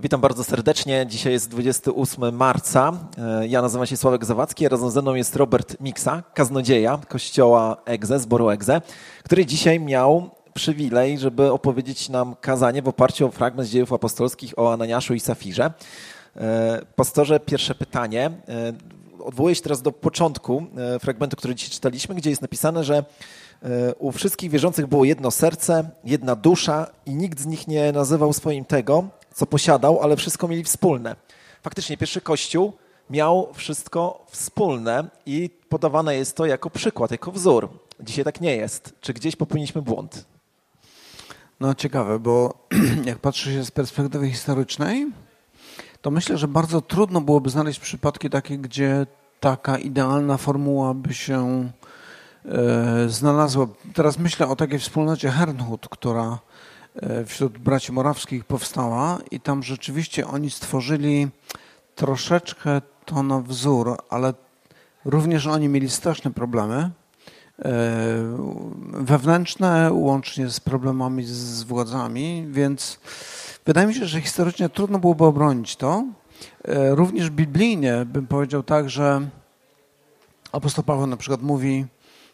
Witam bardzo serdecznie. Dzisiaj jest 28 marca. E, ja nazywam się Sławek Zawadzki, razem ze mną jest Robert Miksa, kaznodzieja kościoła Egze, zboru Egze, który dzisiaj miał przywilej, żeby opowiedzieć nam kazanie w oparciu o fragment z dziejów apostolskich o Ananiaszu i Safirze. E, pastorze, pierwsze pytanie. E, odwołuję się teraz do początku fragmentu, który dzisiaj czytaliśmy, gdzie jest napisane, że u wszystkich wierzących było jedno serce, jedna dusza i nikt z nich nie nazywał swoim tego, co posiadał, ale wszystko mieli wspólne. Faktycznie pierwszy kościół miał wszystko wspólne i podawane jest to jako przykład, jako wzór. Dzisiaj tak nie jest. Czy gdzieś popełniliśmy błąd? No ciekawe, bo jak patrzy się z perspektywy historycznej, to myślę, że bardzo trudno byłoby znaleźć przypadki takie, gdzie taka idealna formuła by się e, znalazła. Teraz myślę o takiej wspólnocie Hernhut, która wśród braci morawskich powstała i tam rzeczywiście oni stworzyli troszeczkę to na wzór, ale również oni mieli straszne problemy e, wewnętrzne, łącznie z problemami z władzami, więc wydaje mi się, że historycznie trudno byłoby obronić to. E, również biblijnie bym powiedział tak, że apostoł Paweł na przykład mówi,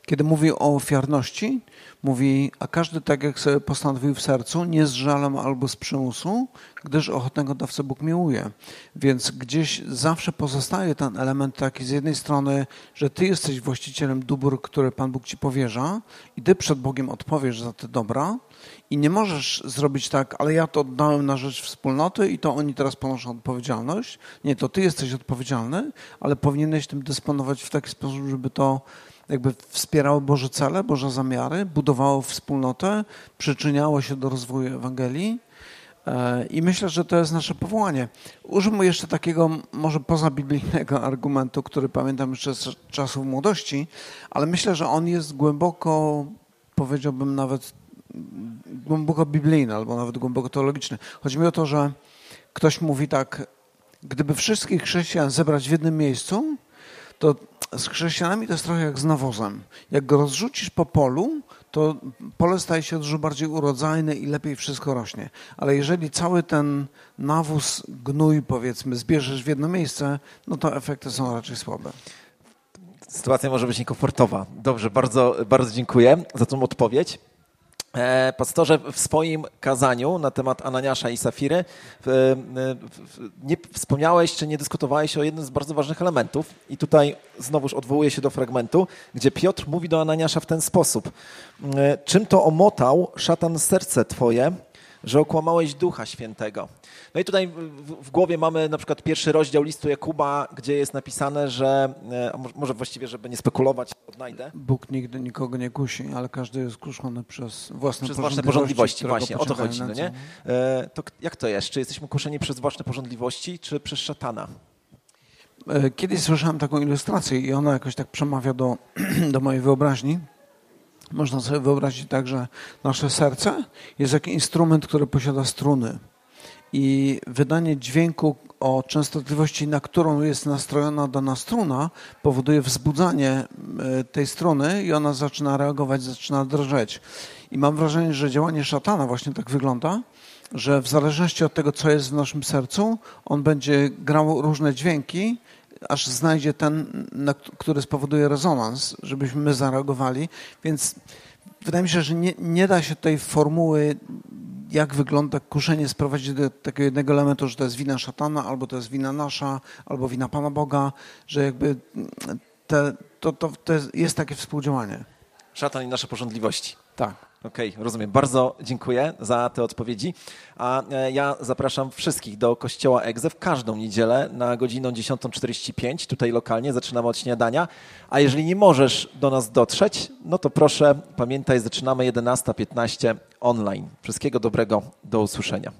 kiedy mówi o ofiarności, mówi, a każdy tak jak sobie postanowił w sercu, nie z żalem albo z przymusu, gdyż ochotnego dawcę Bóg miłuje. Więc gdzieś zawsze pozostaje ten element taki z jednej strony, że ty jesteś właścicielem dóbr, które Pan Bóg ci powierza i ty przed Bogiem odpowiesz za te dobra i nie możesz zrobić tak, ale ja to oddałem na rzecz wspólnoty i to oni teraz ponoszą odpowiedzialność. Nie, to ty jesteś odpowiedzialny, ale powinieneś tym dysponować w taki sposób, żeby to jakby wspierało Boże cele, Boże zamiary, budowało wspólnotę, przyczyniało się do rozwoju Ewangelii. E, I myślę, że to jest nasze powołanie. Użyjmy jeszcze takiego może pozabiblijnego argumentu, który pamiętam jeszcze z czasów młodości, ale myślę, że on jest głęboko, powiedziałbym nawet głęboko biblijny albo nawet głęboko teologiczny. Chodzi mi o to, że ktoś mówi tak, gdyby wszystkich chrześcijan zebrać w jednym miejscu, to z chrześcijanami to jest trochę jak z nawozem. Jak go rozrzucisz po polu, to pole staje się dużo bardziej urodzajne i lepiej wszystko rośnie. Ale jeżeli cały ten nawóz, gnój powiedzmy, zbierzesz w jedno miejsce, no to efekty są raczej słabe. Sytuacja może być niekomfortowa. Dobrze, bardzo, bardzo dziękuję za tą odpowiedź. E, pastorze, w swoim kazaniu na temat Ananiasza i Safiry nie wspomniałeś czy nie dyskutowałeś o jednym z bardzo ważnych elementów i tutaj znowuż odwołuję się do fragmentu, gdzie Piotr mówi do Ananiasza w ten sposób. E, czym to omotał szatan serce twoje, że okłamałeś Ducha Świętego. No i tutaj w, w, głowie mamy na przykład pierwszy rozdział listu Jakuba, gdzie jest napisane, że, e, może właściwie, żeby nie spekulować, odnajdę. Bóg nigdy nikogo nie kusi, ale każdy jest kuszony przez własne przez własne porządliwości. Właśnie, o to chodzi. No nie? E, to jak to jest? Czy jesteśmy kuszeni przez własne porządliwości, czy przez szatana? E, kiedyś słyszałem taką ilustrację i ona jakoś tak przemawia do, do mojej wyobraźni. Można sobie wyobrazić tak, że nasze serce jest jak instrument, który posiada struny. I wydanie dźwięku o częstotliwości, na którą jest nastrojona dana struna, powoduje wzbudzanie e, tej struny i ona zaczyna reagować, zaczyna drżeć. I mam wrażenie, że działanie szatana właśnie tak wygląda, że w zależności od tego, co jest w naszym sercu, on będzie grał różne dźwięki aż znajdzie ten, który spowoduje rezonans, żebyśmy my zareagowali. Więc wydaje mi się, że nie, nie da się tej formuły, jak wygląda kuszenie, sprowadzić do takiego jednego elementu, że to jest wina szatana, albo to jest wina nasza, albo wina Pana Boga, że jakby te, to, to, to jest takie współdziałanie. Szatan i nasze porządliwości. Tak. Okej, okay, rozumiem. Bardzo dziękuję za te odpowiedzi. A e, ja zapraszam wszystkich do kościoła Egze w każdą niedzielę na godzinę 10.45. Tutaj lokalnie zaczynamy od śniadania. A jeżeli nie możesz do nas dotrzeć, no to proszę pamiętaj, zaczynamy 11.15 online. Wszystkiego dobrego, do usłyszenia.